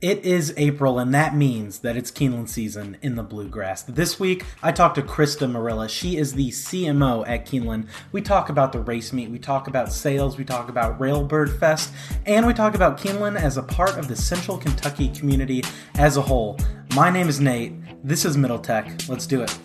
It is April, and that means that it's Keeneland season in the bluegrass. This week, I talked to Krista Marilla. She is the CMO at Keeneland. We talk about the race meet, we talk about sales, we talk about Railbird Fest, and we talk about Keeneland as a part of the Central Kentucky community as a whole. My name is Nate. This is Middle Tech. Let's do it.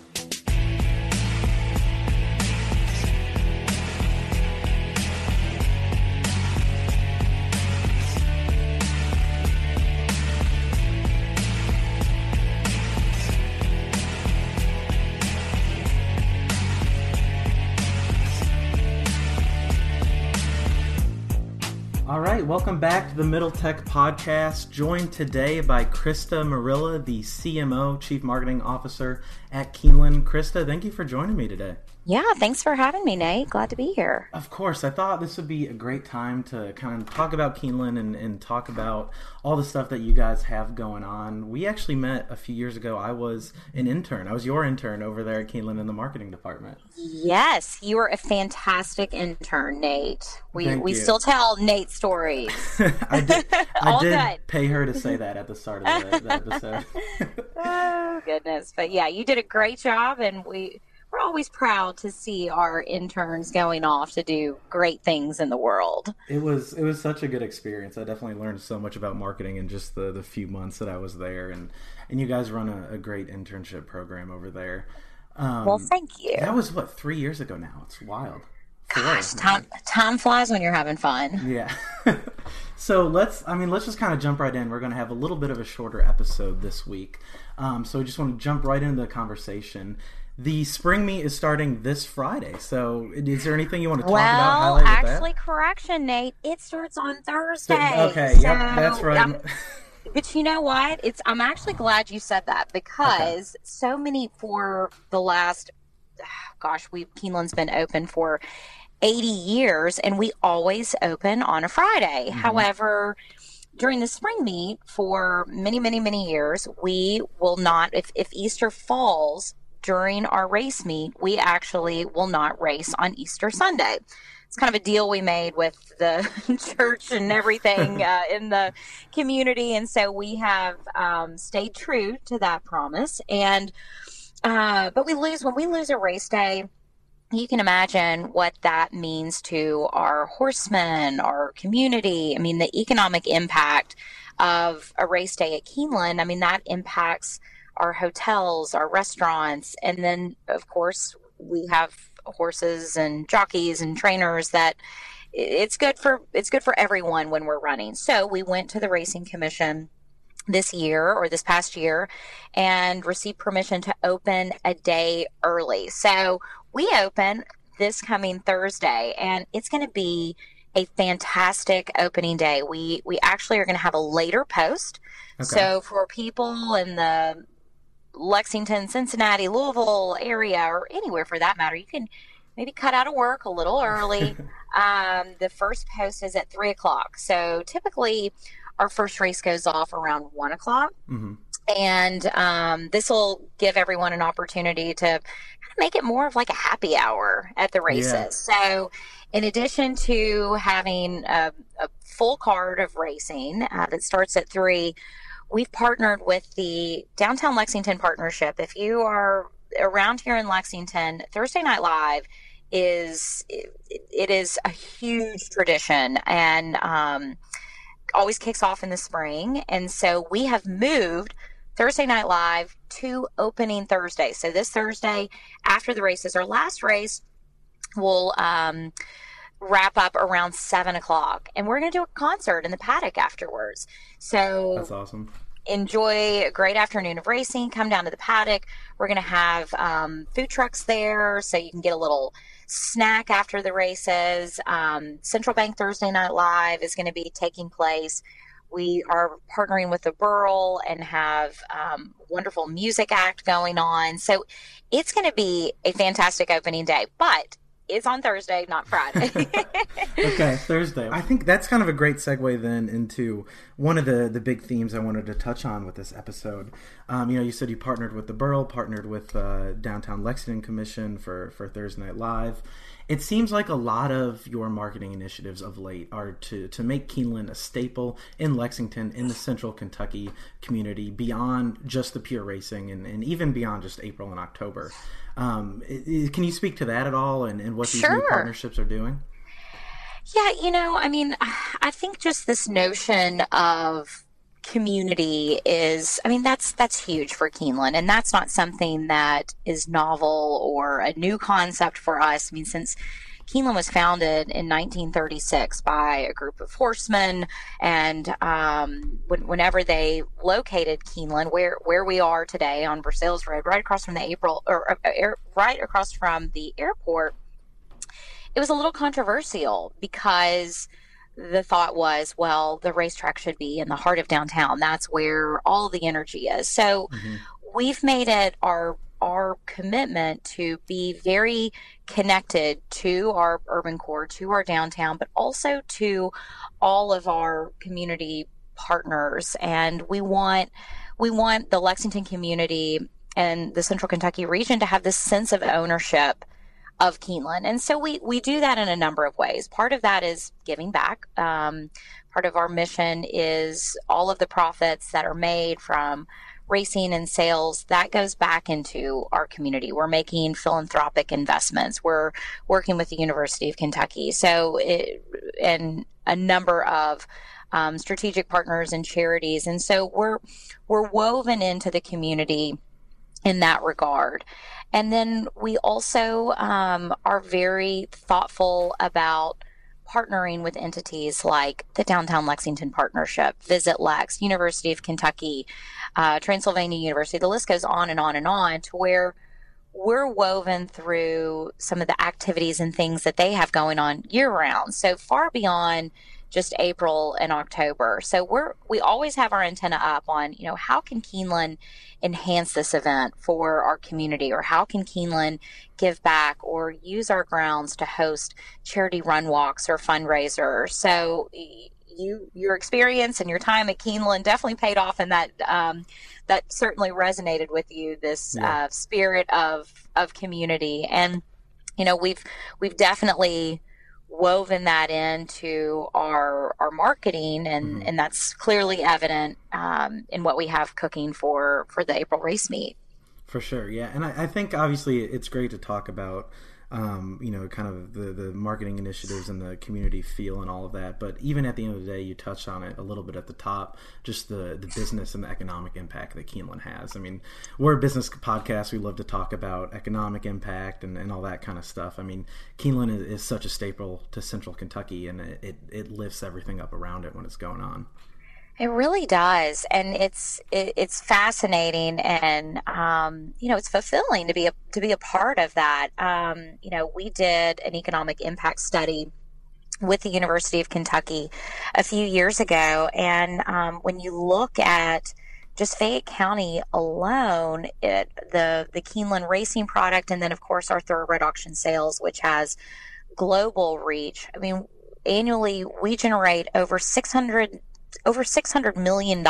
Welcome back to the Middle Tech Podcast. Joined today by Krista Marilla, the CMO, Chief Marketing Officer at Keeneland. Krista, thank you for joining me today. Yeah, thanks for having me, Nate. Glad to be here. Of course. I thought this would be a great time to kind of talk about Keeneland and, and talk about all the stuff that you guys have going on. We actually met a few years ago. I was an intern. I was your intern over there at Keeneland in the marketing department. Yes, you were a fantastic intern, Nate. We Thank we you. still tell Nate stories. I did, I did pay her to say that at the start of the, the episode. oh goodness. But yeah, you did a great job and we we're always proud to see our interns going off to do great things in the world. It was it was such a good experience. I definitely learned so much about marketing in just the, the few months that I was there, and and you guys run a, a great internship program over there. Um, well, thank you. That was what three years ago now. It's wild. Gosh, time time flies when you're having fun. Yeah. so let's I mean let's just kind of jump right in. We're going to have a little bit of a shorter episode this week. Um, so we just want to jump right into the conversation the spring meet is starting this Friday. So, is there anything you want to talk well, about? Well, actually, correction, Nate. It starts on Thursday. Okay, so, yep, that's right. Um, but you know what? It's I'm actually glad you said that because okay. so many for the last, gosh, we Keeneland's been open for 80 years, and we always open on a Friday. Mm-hmm. However during the spring meet for many, many, many years, we will not, if, if Easter falls during our race meet, we actually will not race on Easter Sunday. It's kind of a deal we made with the church and everything uh, in the community. And so we have um, stayed true to that promise. And, uh, but we lose, when we lose a race day, you can imagine what that means to our horsemen, our community. I mean, the economic impact of a race day at Keeneland, I mean, that impacts our hotels, our restaurants, and then of course we have horses and jockeys and trainers that it's good for it's good for everyone when we're running. So we went to the racing commission this year or this past year and received permission to open a day early. So we open this coming Thursday and it's going to be a fantastic opening day. We we actually are going to have a later post. Okay. So for people in the Lexington, Cincinnati, Louisville area, or anywhere for that matter, you can maybe cut out of work a little early. um, the first post is at three o'clock. So typically, our first race goes off around one o'clock. Mm-hmm. And um, this will give everyone an opportunity to make it more of like a happy hour at the races. Yeah. So, in addition to having a, a full card of racing uh, that starts at three, we've partnered with the Downtown Lexington Partnership. If you are around here in Lexington, Thursday Night Live is it, is a huge tradition and um, always kicks off in the spring. And so we have moved Thursday Night Live to opening Thursday. So this Thursday after the races, our last race will um, wrap up around seven o'clock, and we're going to do a concert in the paddock afterwards. So that's awesome enjoy a great afternoon of racing. Come down to the paddock. We're going to have um, food trucks there, so you can get a little snack after the races. Um, Central Bank Thursday Night Live is going to be taking place. We are partnering with the Burl and have um, wonderful music act going on. So it's going to be a fantastic opening day. But it's on Thursday, not Friday. okay, Thursday. I think that's kind of a great segue then into one of the the big themes I wanted to touch on with this episode. Um, you know, you said you partnered with the Burl, partnered with uh, Downtown Lexington Commission for for Thursday Night Live. It seems like a lot of your marketing initiatives of late are to to make Keeneland a staple in Lexington, in the Central Kentucky community, beyond just the pure racing, and, and even beyond just April and October. Um, can you speak to that at all, and, and what these sure. new partnerships are doing? Yeah, you know, I mean, I think just this notion of community is i mean that's that's huge for keeneland. And that's not something that is novel or a new concept for us. I mean since Keeneland was founded in 1936 by a group of horsemen, and um, when, whenever they located Keeneland, where where we are today on Versailles Road, right across from the April or uh, air, right across from the airport, it was a little controversial because the thought was, well, the racetrack should be in the heart of downtown. That's where all the energy is. So mm-hmm. we've made it our our commitment to be very connected to our urban core, to our downtown, but also to all of our community partners. And we want we want the Lexington community and the Central Kentucky region to have this sense of ownership of Keeneland. And so we, we do that in a number of ways. Part of that is giving back. Um, part of our mission is all of the profits that are made from racing and sales that goes back into our community. We're making philanthropic investments. We're working with the University of Kentucky. So, it, and a number of um, strategic partners and charities. And so we're, we're woven into the community in that regard. And then we also um, are very thoughtful about partnering with entities like the Downtown Lexington Partnership, Visit Lex, University of Kentucky, uh, Transylvania University. The list goes on and on and on to where we're woven through some of the activities and things that they have going on year round. So far beyond just April and October. So we're we always have our antenna up on, you know, how can Keeneland enhance this event for our community or how can Keeneland give back or use our grounds to host charity run walks or fundraisers. So you your experience and your time at Keeneland definitely paid off and that um, that certainly resonated with you this yeah. uh, spirit of of community and you know we've we've definitely woven that into our our marketing and mm-hmm. and that's clearly evident um, in what we have cooking for for the April race meet. For sure, yeah, and I, I think obviously it's great to talk about um, you know, kind of the, the marketing initiatives and the community feel and all of that. But even at the end of the day, you touched on it a little bit at the top, just the, the business and the economic impact that Keeneland has. I mean, we're a business podcast. We love to talk about economic impact and, and all that kind of stuff. I mean, Keeneland is, is such a staple to Central Kentucky, and it, it, it lifts everything up around it when it's going on. It really does, and it's it, it's fascinating, and um, you know it's fulfilling to be a to be a part of that. Um, you know, we did an economic impact study with the University of Kentucky a few years ago, and um, when you look at just Fayette County alone, it, the the Keeneland racing product, and then of course our thoroughbred auction sales, which has global reach. I mean, annually we generate over six hundred over $600 million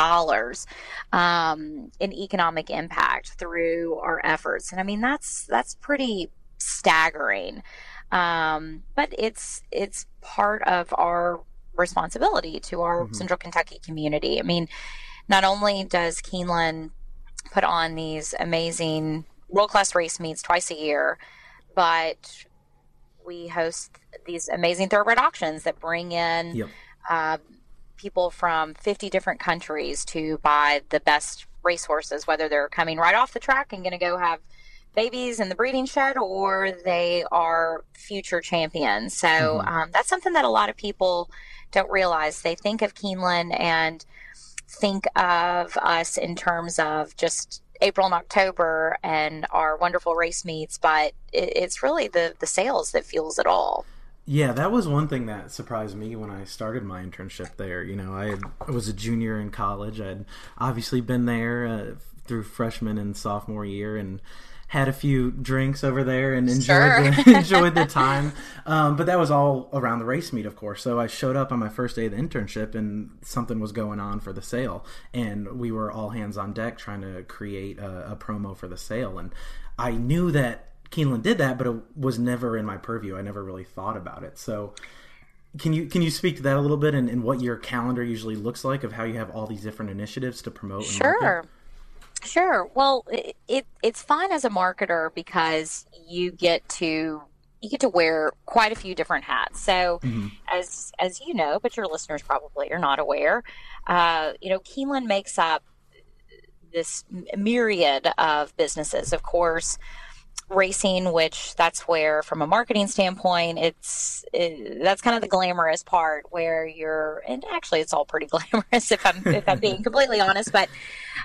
um, in economic impact through our efforts. And I mean, that's, that's pretty staggering. Um, but it's, it's part of our responsibility to our mm-hmm. Central Kentucky community. I mean, not only does Keeneland put on these amazing world class race meets twice a year, but we host these amazing thoroughbred auctions that bring in yep. uh, people from 50 different countries to buy the best racehorses, whether they're coming right off the track and going to go have babies in the breeding shed or they are future champions. So mm-hmm. um, that's something that a lot of people don't realize. They think of Keeneland and think of us in terms of just April and October and our wonderful race meets, but it, it's really the the sales that fuels it all. Yeah, that was one thing that surprised me when I started my internship there. You know, I, had, I was a junior in college. I'd obviously been there uh, through freshman and sophomore year, and had a few drinks over there and enjoyed Sure. the, enjoyed the time. Um, but that was all around the race meet, of course. So I showed up on my first day of the internship, and something was going on for the sale, and we were all hands on deck trying to create a, a promo for the sale. And I knew that Keeneland did that, but it was never in my purview. I never really thought about it. So can you can you speak to that a little bit and, and what your calendar usually looks like of how you have all these different initiatives to promote? And market? Sure. Sure. Well, it, it it's fun as a marketer because you get to you get to wear quite a few different hats. So, Mhm. as as you know, but your listeners probably are not aware, uh, you know, Keeneland makes up this myriad of businesses. Of course, racing, which that's where, from a marketing standpoint, it's it, that's kind of the glamorous part where you're, and actually, it's all pretty glamorous if I'm if I'm being completely honest. But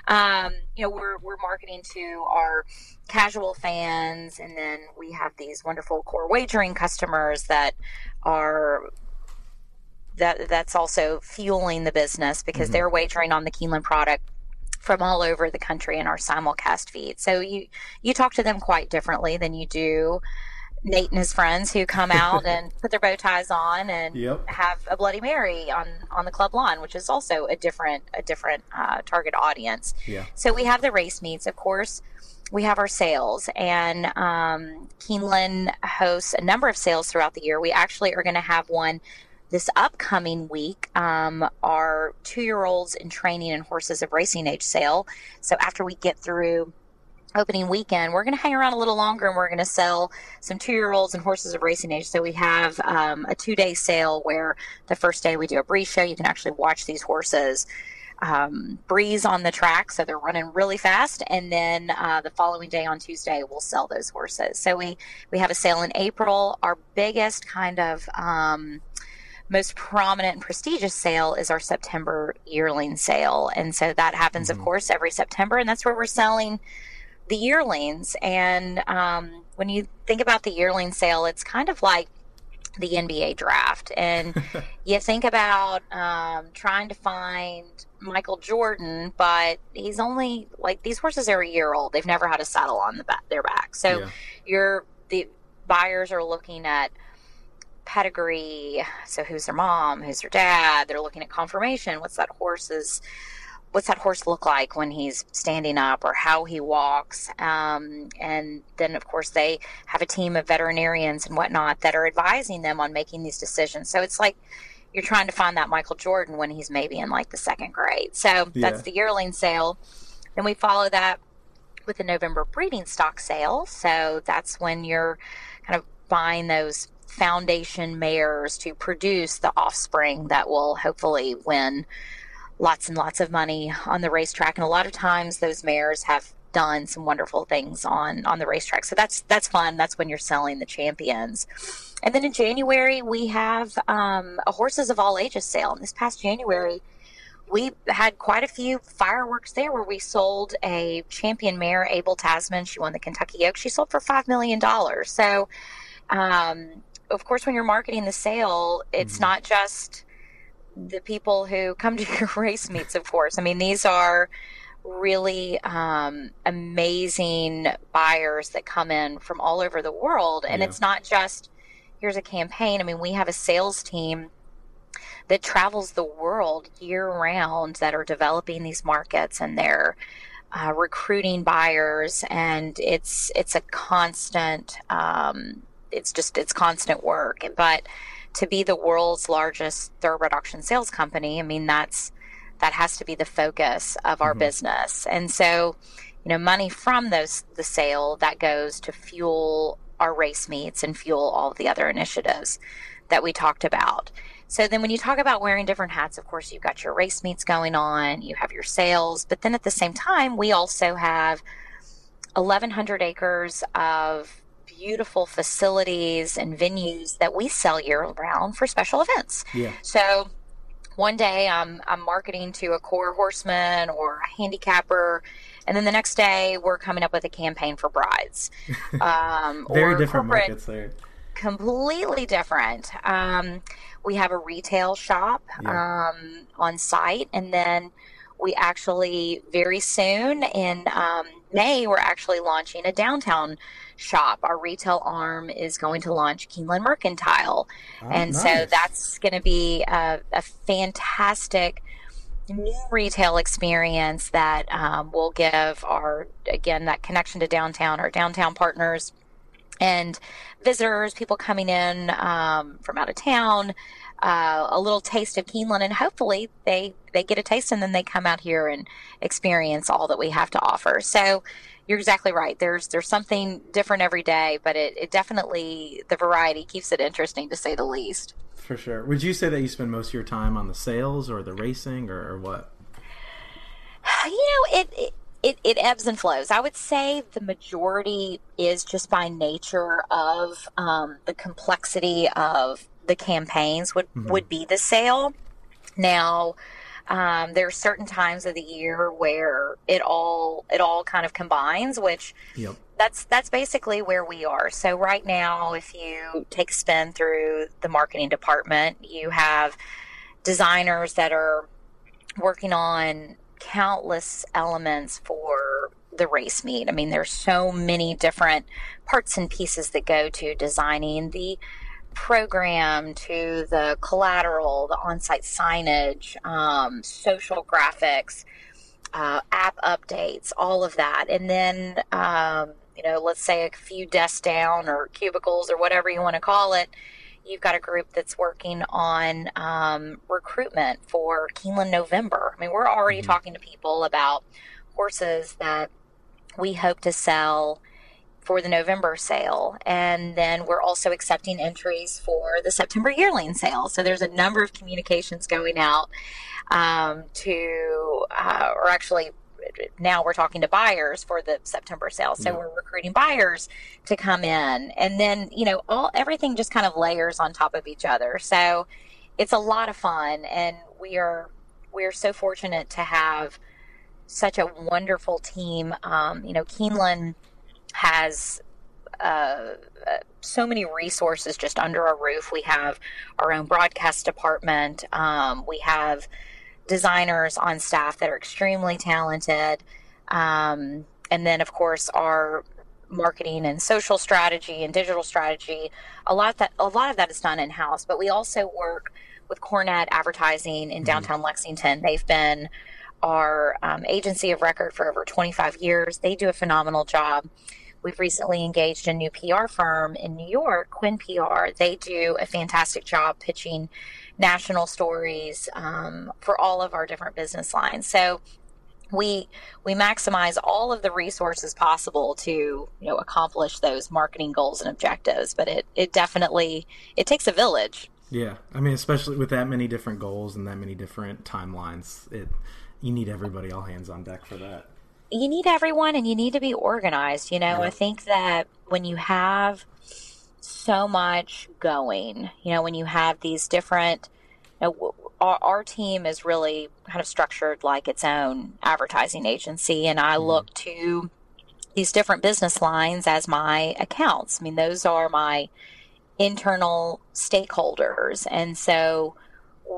um, you know, we're we're marketing to our casual fans, and then we have these wonderful core wagering customers that are that that's also fueling the business because Mhm. they're wagering on the Keeneland product from all over the country in our simulcast feed. So you you talk to them quite differently than you do Nate and his friends who come out and put their bow ties on and Yep. have a Bloody Mary on on the club lawn, which is also a different a different uh, target audience. Yeah. So we have the race meets, of course. We have our sales, and um, Keeneland hosts a number of sales throughout the year. We actually are going to have one this upcoming week. Um, our two-year-olds in training and horses of racing age sale. So after we get through opening weekend, we're going to hang around a little longer, and we're going to sell some two-year-olds and horses of racing age. So we have um, a two-day sale where the first day we do a breeze show. You can actually watch these horses um, breeze on the track, so they're running really fast. And then uh, the following day on Tuesday, we'll sell those horses. So we we have a sale in April. Our biggest kind of um, most prominent and prestigious sale is our September yearling sale, and so that happens, Mhm. of course, every September, and that's where we're selling the yearlings. And um, when you think about the yearling sale, it's kind of like the NBA draft, and you think about um, trying to find Michael Jordan, but he's only like these horses are a year old. They've never had a saddle on the back, their back, so Yeah. you're the buyers are looking at pedigree. So who's their mom? Who's their dad? They're looking at conformation. What's that horse's what's that horse look like when he's standing up or how he walks um, and then of course they have a team of veterinarians and whatnot that are advising them on making these decisions so it's like you're trying to find that michael jordan when he's maybe in like the second grade so that's the yearling sale then we follow that with the november breeding stock sale so that's when you're kind of buying those foundation mares to produce the offspring that will hopefully win lots and lots of money on the racetrack. And a lot of times those mares have done some wonderful things on on the racetrack. So that's that's fun. That's when you're selling the champions. And then in january we have um, a horses of all ages sale. And this past january we had quite a few fireworks there where we sold a champion mare abel tasman. She won the kentucky oaks. She sold for five million dollars. So um, of course when you're marketing the sale it's Mhm. not just the people who come to your race meets, of course. I mean, these are really um, amazing buyers that come in from all over the world. And Yeah. it's not just here's a campaign. I mean, we have a sales team that travels the world year round that are developing these markets and they're uh, recruiting buyers and it's it's a constant um, it's just it's constant work but to be the world's largest thoroughbred auction sales company, I mean that's that has to be the focus of our Mhm. business. And so, you know, money from those the sale that goes to fuel our race meets and fuel all of the other initiatives that we talked about. So then when you talk about wearing different hats, of course you've got your race meets going on, you have your sales, but then at the same time we also have 1100 acres of beautiful facilities and venues that we sell year round for special events. Yeah. So one day I'm I'm marketing to a core horseman or a handicapper, and then the next day we're coming up with a campaign for brides. Um, Very different markets there. completely different. Um, we have a retail shop Yeah. um, on site, and then we actually very soon in um, May, we're actually launching a downtown shop. Our retail arm is going to launch Keeneland Mercantile. Oh, and nice. so that's going to be a, a, fantastic new retail experience that um, will give our, again, that connection to downtown, our downtown partners and visitors, people coming in um, from out of town, uh, a little taste of Keeneland, and hopefully they they get a taste and then they come out here and experience all that we have to offer. So you're exactly right. There's there's something different every day, but it, it definitely the variety keeps it interesting to say the least. For sure. Would you say that you spend most of your time on the sales or the racing or, or what? You know, it, it it, it ebbs and flows. I would say the majority is just by nature of um, the complexity of the campaigns would mm-hmm. would be the sale. Now, um, there are certain times of the year where it all it all kind of combines, which yep. that's that's basically where we are. So right now, if you take a spin through the marketing department, you have designers that are working on countless elements for the race meet. I mean, there's so many different parts and pieces that go to designing the program to the collateral, the on site signage, um, social graphics, uh, app updates, all of that. And then, um, you know, let's say a few desks down or cubicles or whatever you want to call it, you've got a group that's working on um, recruitment for Keeneland November. I mean, we're already mm-hmm. talking to people about horses that we hope to sell for the November sale. And then we're also accepting entries for the September yearling sale. So there's a number of communications going out um, to, uh, or actually now we're talking to buyers for the September sale. So yeah. we're recruiting buyers to come in. And then, you know, all everything just kind of layers on top of each other. So it's a lot of fun and we are we are so fortunate to have such a wonderful team. Um, you know, Keeneland has uh, so many resources just under our roof. We have our own broadcast department. Um, we have designers on staff that are extremely talented. Um, and then, of course, our marketing and social strategy and digital strategy. A lot of that, a lot of that is done in house, but we also work with Cornett Advertising in mm-hmm. downtown mm-hmm. Lexington. They've been our um, agency of record for over 25 years. They do a phenomenal job. We've recently engaged a new PR firm in New York, Quinn PR. They do a fantastic job pitching national stories um, for all of our different business lines. So we we maximize all of the resources possible to you know accomplish those marketing goals and objectives. But it it definitely it takes a village. Yeah, I mean, especially with that many different goals and that many different timelines, it you need everybody all hands on deck for that. You need everyone, and you need to be organized. You know, yeah. I think that when you have so much going. You know, when you have these different, you know, our, our, team is really kind of structured like its own advertising agency, and I mm-hmm. look to these different business lines as my accounts. I mean, those are my internal stakeholders, and so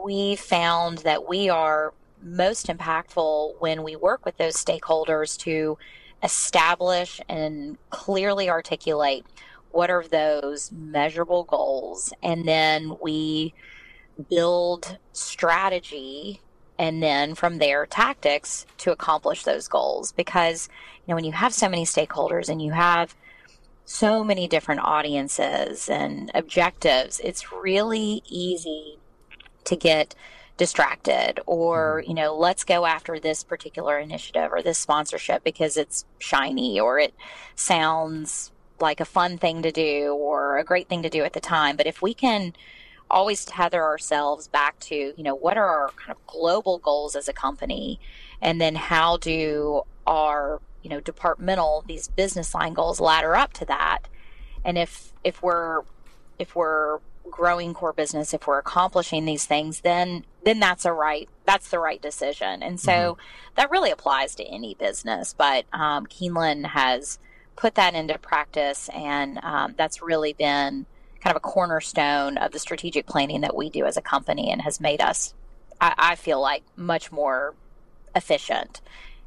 we found that we are most impactful when we work with those stakeholders to establish and clearly articulate what are those measurable goals. And then we build strategy and then from there tactics to accomplish those goals. Because you know when you have so many stakeholders and you have so many different audiences and objectives it's really easy to get distracted or mm-hmm. you know let's go after this particular initiative or this sponsorship because it's shiny or it sounds like a fun thing to do or a great thing to do at the time. But if we can always tether ourselves back to, you know, what are our kind of global goals as a company? And then how do our, you know, departmental, these business line goals ladder up to that? And if, if we're, if we're growing core business, if we're accomplishing these things, then, then that's a right, that's the right decision. And so mm-hmm. that really applies to any business. But, um, Keeneland has, put that into practice, and um, that's really been kind of a cornerstone of the strategic planning that we do as a company, and has made us, I, I feel like, much more efficient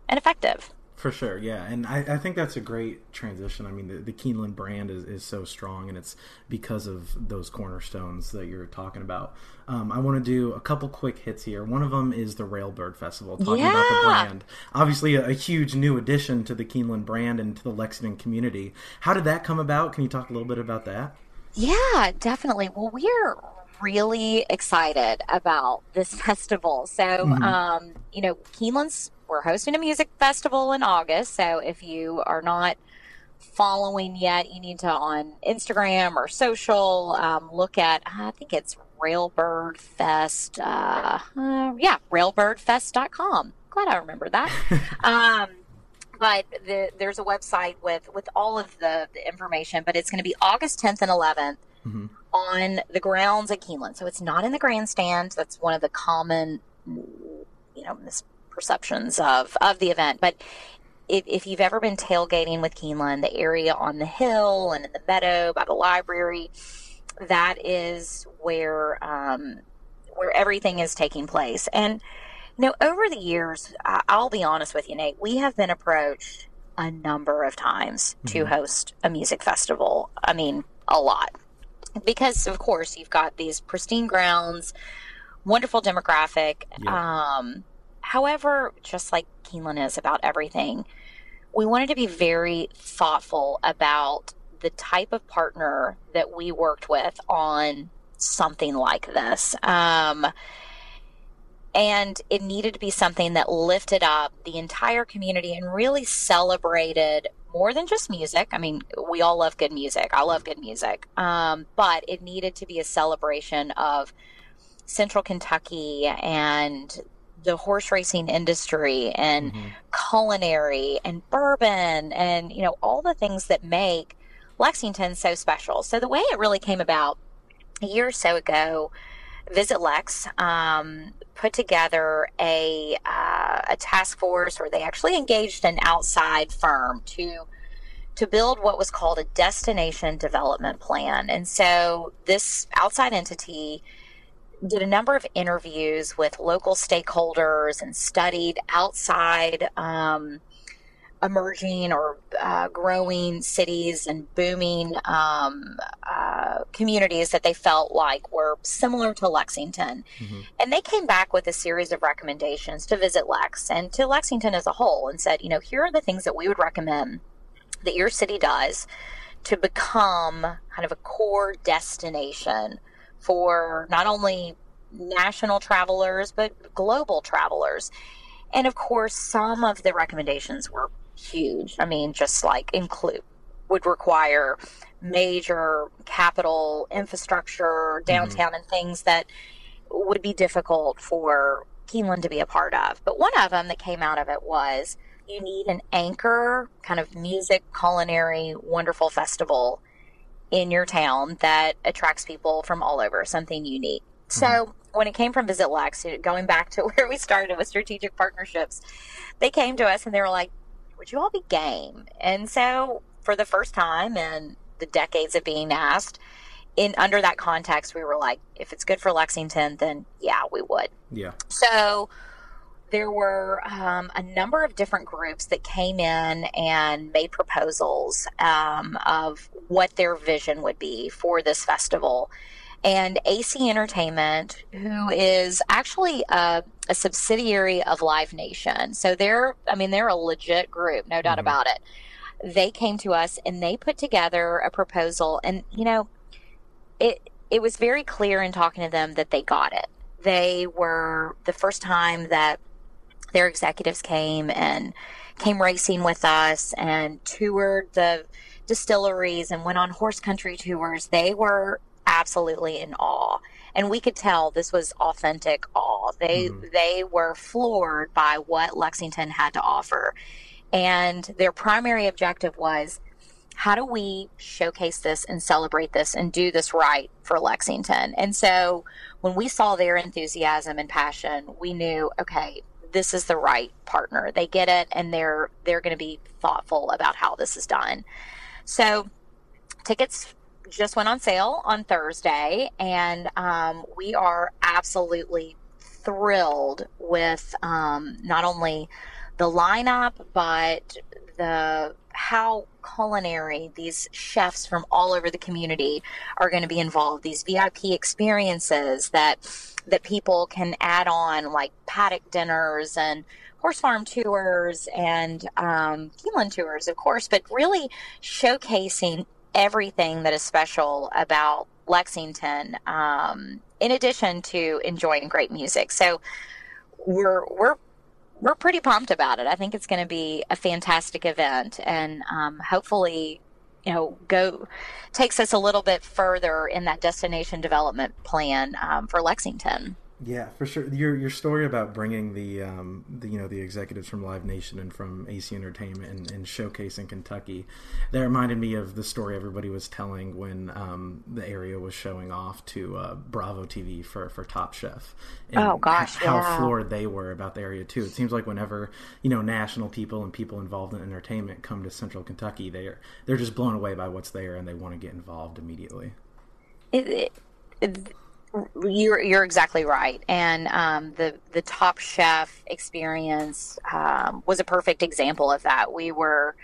and effective. For sure, yeah, and I, I think that's a great transition. I mean, the, the Keeneland brand is, is so strong, and it's because of those cornerstones that you're talking about. Um, I want to do a couple quick hits here. One of them is the Railbird Festival, talking Yeah. about the brand. Obviously, a, a huge new addition to the Keeneland brand and to the Lexington community. How did that come about? Can you talk a little bit about that? Yeah, definitely. Well, we're really excited about this festival. So, um, you know, Keeneland's, we're hosting a music festival in August. So, if you are not following yet, you need to on Instagram or social um, look at, I think it's Railbird Fest. Uh, uh, yeah, railbirdfest.com. Glad I remember that. um, but the, there's a website with with all of the, the information. But it's going to be August 10th and 11th Mhm. on the grounds at Keeneland. So it's not in the grandstand. That's one of the common, you know, misperceptions of of the event. But if, if you've ever been tailgating with Keeneland, the area on the hill and in the meadow by the library, that is where um, where everything is taking place. And you know, over the years, I'll be honest with you, Nate, we have been approached a number of times to host a music festival. I mean, a lot. Because, of course, you've got these pristine grounds, wonderful demographic. Um, however, just like Keeneland is about everything, we wanted to be very thoughtful about the type of partner that we worked with on something like this. Um, and it needed to be something that lifted up the entire community and really celebrated more than just music. I mean, we all love good music. I love good music. Um, but it needed to be a celebration of Central Kentucky and the horse racing industry and culinary and bourbon and, you know, all the things that make Lexington so special. So the way it really came about a year or so ago, Visit Lex um, put together a uh, a task force, or they actually engaged an outside firm to to build what was called a destination development plan. And so this outside entity did a number of interviews with local stakeholders and studied outside um, emerging or uh, growing cities and booming um, uh, communities that they felt like were similar to Lexington. And they came back with a series of recommendations to visit Lex and to Lexington as a whole and said, you know, here are the things that we would recommend that your city does to become kind of a core destination for not only national travelers but global travelers. And of course, some of the recommendations were huge. I mean, just like include would require major capital infrastructure mm-hmm. downtown and things that would be difficult for Keeneland to be a part of. But one of them that came out of it was you need an anchor kind of music, culinary, wonderful festival in your town that attracts people from all over, something unique. So mm-hmm. when it came from Visit Lex, going back to where we started with strategic partnerships, they came to us and they were like, would you all be game? And so for the first time in the decades of being asked, in under that context, we were like, if it's good for Lexington, then yeah, we would. Yeah. So there were um, a number of different groups that came in and made proposals um, of what their vision would be for this festival. And AC Entertainment, who is actually a, a subsidiary of Live Nation, so they're, I mean, they're a legit group, no doubt Mhm. about it. They came to us and they put together a proposal, and you know, it it was very clear in talking to them that they got it. They were the first time that their executives came and came racing with us and toured the distilleries and went on horse country tours. They were absolutely in awe. And we could tell this was authentic awe. They Mhm. they were floored by what Lexington had to offer. And their primary objective was how do we showcase this and celebrate this and do this right for Lexington? And so when we saw their enthusiasm and passion, we knew, okay, this is the right partner. They get it and they're they're going to be thoughtful about how this is done. So tickets just went on sale on Thursday and um, we are absolutely thrilled with um, not only the lineup, but the how culinary these chefs from all over the community are going to be involved. These VIP experiences that that people can add on, like paddock dinners and horse farm tours and um, Keeneland tours, of course, but really showcasing everything that is special about Lexington. Um, in addition to enjoying great music, so we're we're we're pretty pumped about it. I think it's going to be a fantastic event, and um, hopefully, you know, go takes us a little bit further in that destination development plan um, for Lexington. Yeah, for sure. Your your story about bringing the, um, the you know the executives from Live Nation and from AC Entertainment and, and showcasing Kentucky, that reminded me of the story everybody was telling when um, the area was showing off to uh, Bravo TV for, for Top Chef. And oh gosh, how yeah. floored they were about the area too. It seems like whenever you know national people and people involved in entertainment come to Central Kentucky, they're they're just blown away by what's there and they want to get involved immediately. It, it, it you're you're exactly right, and um, the the Top Chef experience um, was a perfect example of that. We were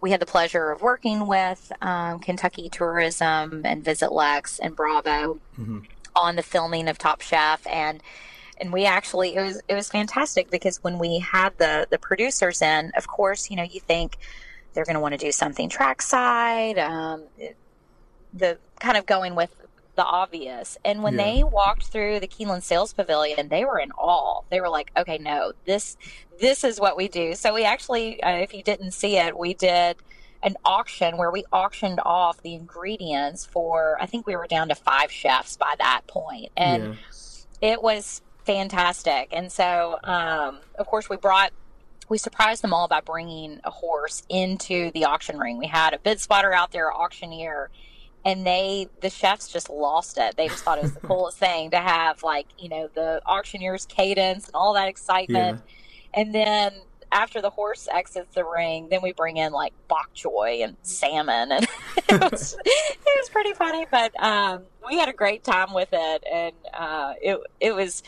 we had the pleasure of working with um, Kentucky Tourism and Visit Lex and Bravo mm-hmm. on the filming of Top Chef, and and we actually it was it was fantastic because when we had the the producers in, of course, you know, you think they're going to want to do something trackside. Um, the kind of going with the obvious. And when yeah. they walked through the Keeneland Sales Pavilion, they were in awe. They were like, "Okay, no, this this is what we do." So we actually, uh, if you didn't see it, we did an auction where we auctioned off the ingredients for. I think we were down to five chefs by that point, and yeah. it was fantastic. And so, um, of course, we brought we surprised them all by bringing a horse into the auction ring. We had a bid spotter out there, auctioneer, and they the chefs just lost it they just thought it was the coolest thing to have like you know the auctioneer's cadence and all that excitement yeah. and then after the horse exits the ring then we bring in like bok choy and salmon and it, was, it was pretty funny but um, we had a great time with it and uh, it, it was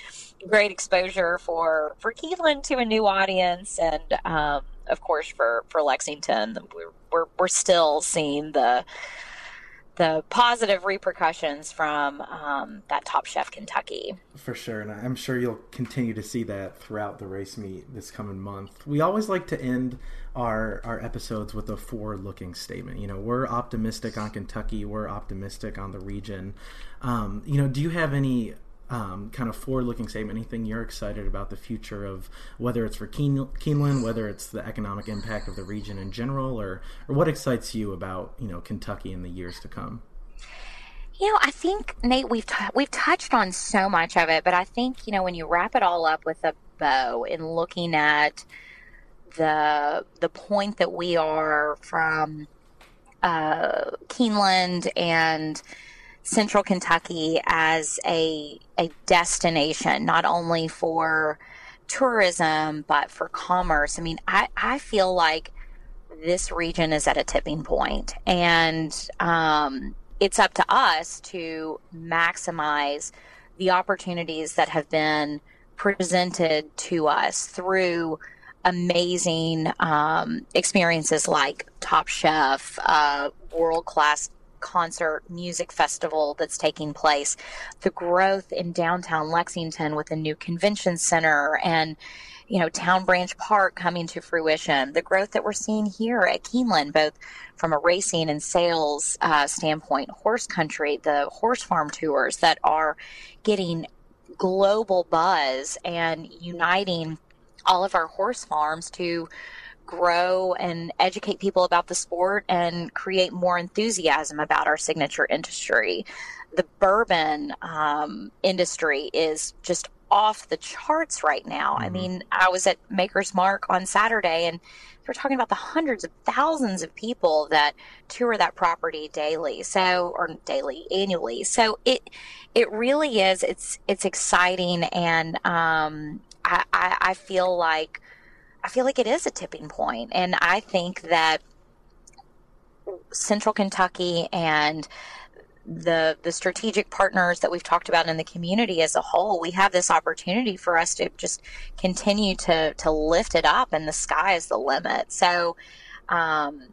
great exposure for for Keeneland to a new audience and um, of course for for Lexington we're, we're, we're still seeing the the positive repercussions from um, that Top Chef Kentucky. For sure, and I'm sure you'll continue to see that throughout the race meet this coming month. We always like to end our our episodes with a forward-looking statement. You know, we're optimistic on Kentucky. We're optimistic on the region. Um, you know, do you have any um, kind of forward-looking statement? Anything you're excited about the future of whether it's for Keen- Keeneland, whether it's the economic impact of the region in general, or or what excites you about you know Kentucky in the years to come? You know, I think Nate, we've t- we've touched on so much of it, but I think you know when you wrap it all up with a bow and looking at the the point that we are from uh, Keeneland and Central Kentucky as a a destination, not only for tourism but for commerce. I mean, I, I feel like this region is at a tipping point, and um, it's up to us to maximize the opportunities that have been presented to us through amazing um, experiences like Top Chef, uh, world class concert music festival that's taking place, the growth in downtown Lexington with a new convention center and you know, Town Branch Park coming to fruition, the growth that we're seeing here at Keeneland, both from a racing and sales uh, standpoint, horse country, the horse farm tours that are getting global buzz and uniting all of our horse farms to grow and educate people about the sport and create more enthusiasm about our signature industry. The bourbon um, industry is just off the charts right now. Mm-hmm. I mean, I was at Maker's Mark on Saturday and we're talking about the hundreds of thousands of people that tour that property daily. So, or daily, annually. So it, it really is. It's, it's exciting. And, um, I, I, I feel like I feel like it is a tipping point, and I think that Central Kentucky and the the strategic partners that we've talked about in the community as a whole, we have this opportunity for us to just continue to to lift it up, and the sky is the limit. So. Um,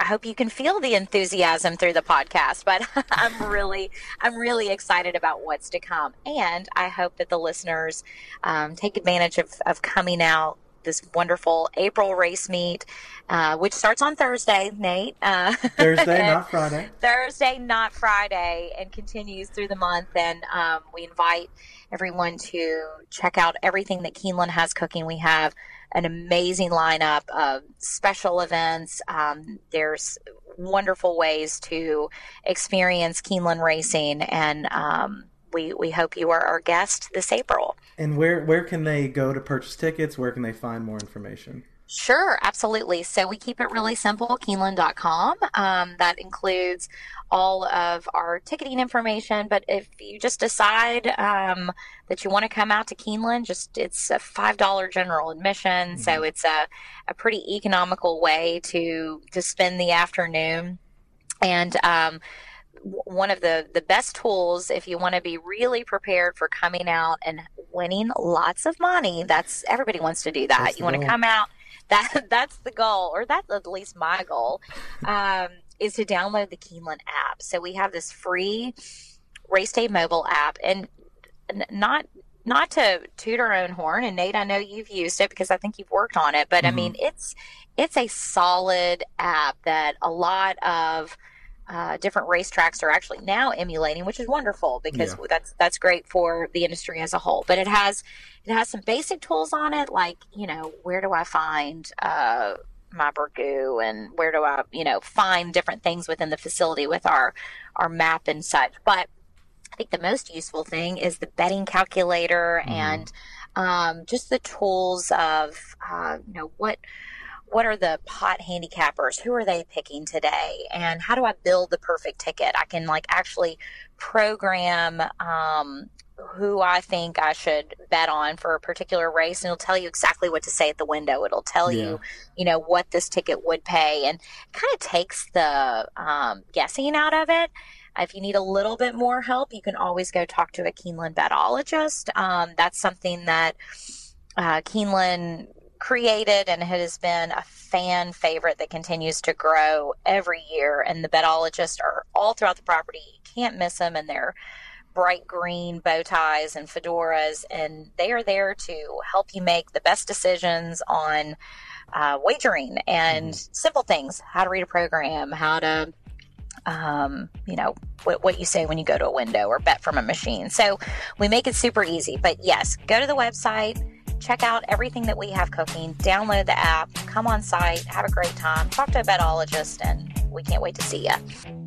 I hope you can feel the enthusiasm through the podcast, but I'm really, I'm really excited about what's to come. And I hope that the listeners um, take advantage of, of coming out this wonderful April race meet, uh, which starts on Thursday, Nate. Uh, Thursday, not Friday. Thursday, not Friday, and continues through the month. And um, we invite everyone to check out everything that Keeneland has cooking. We have an amazing lineup of special events. Um, there's wonderful ways to experience Keeneland racing and um, we, we hope you are our guest this April. And where, where can they go to purchase tickets? Where can they find more information? Sure, absolutely. So we keep it really simple, Keeneland.com. Um, that includes all of our ticketing information. But if you just decide um, that you want to come out to Keeneland, just it's a $5 general admission. Mm-hmm. So it's a, a pretty economical way to, to spend the afternoon. And um, one of the the best tools if you want to be really prepared for coming out and winning lots of money that's everybody wants to do that. That's you want to come out that that's the goal or that's at least my goal um, is to download the keeneland app. So we have this free race day mobile app and not not to toot our own horn and nate i know you've used it because i think you've worked on it but mm-hmm. i mean it's it's a solid app that a lot of uh, different racetracks are actually now emulating, which is wonderful because yeah. that's that's great for the industry as a whole. But it has it has some basic tools on it, like you know where do I find uh, my burgoo and where do I you know find different things within the facility with our our map and such. But I think the most useful thing is the betting calculator mm. and um, just the tools of uh, you know what what are the pot handicappers? Who are they picking today? And how do I build the perfect ticket? I can like actually program um, who I think I should bet on for a particular race, and it'll tell you exactly what to say at the window. It'll tell yeah. you, you know, what this ticket would pay, and kind of takes the um, guessing out of it. If you need a little bit more help, you can always go talk to a Keeneland betologist. Um, that's something that uh, Keeneland created and it has been a fan favorite that continues to grow every year. And the betologists are all throughout the property. You can't miss them, and they're bright green bow ties and fedoras, and they are there to help you make the best decisions on uh, wagering and mm-hmm. simple things how to read a program, how to um, you know, what, what, you say when you go to a window or bet from a machine. So we make it super easy. But yes, go to the website, check out everything that we have cooking, download the app, come on site, have a great time, talk to a betologist, and we can't wait to see you.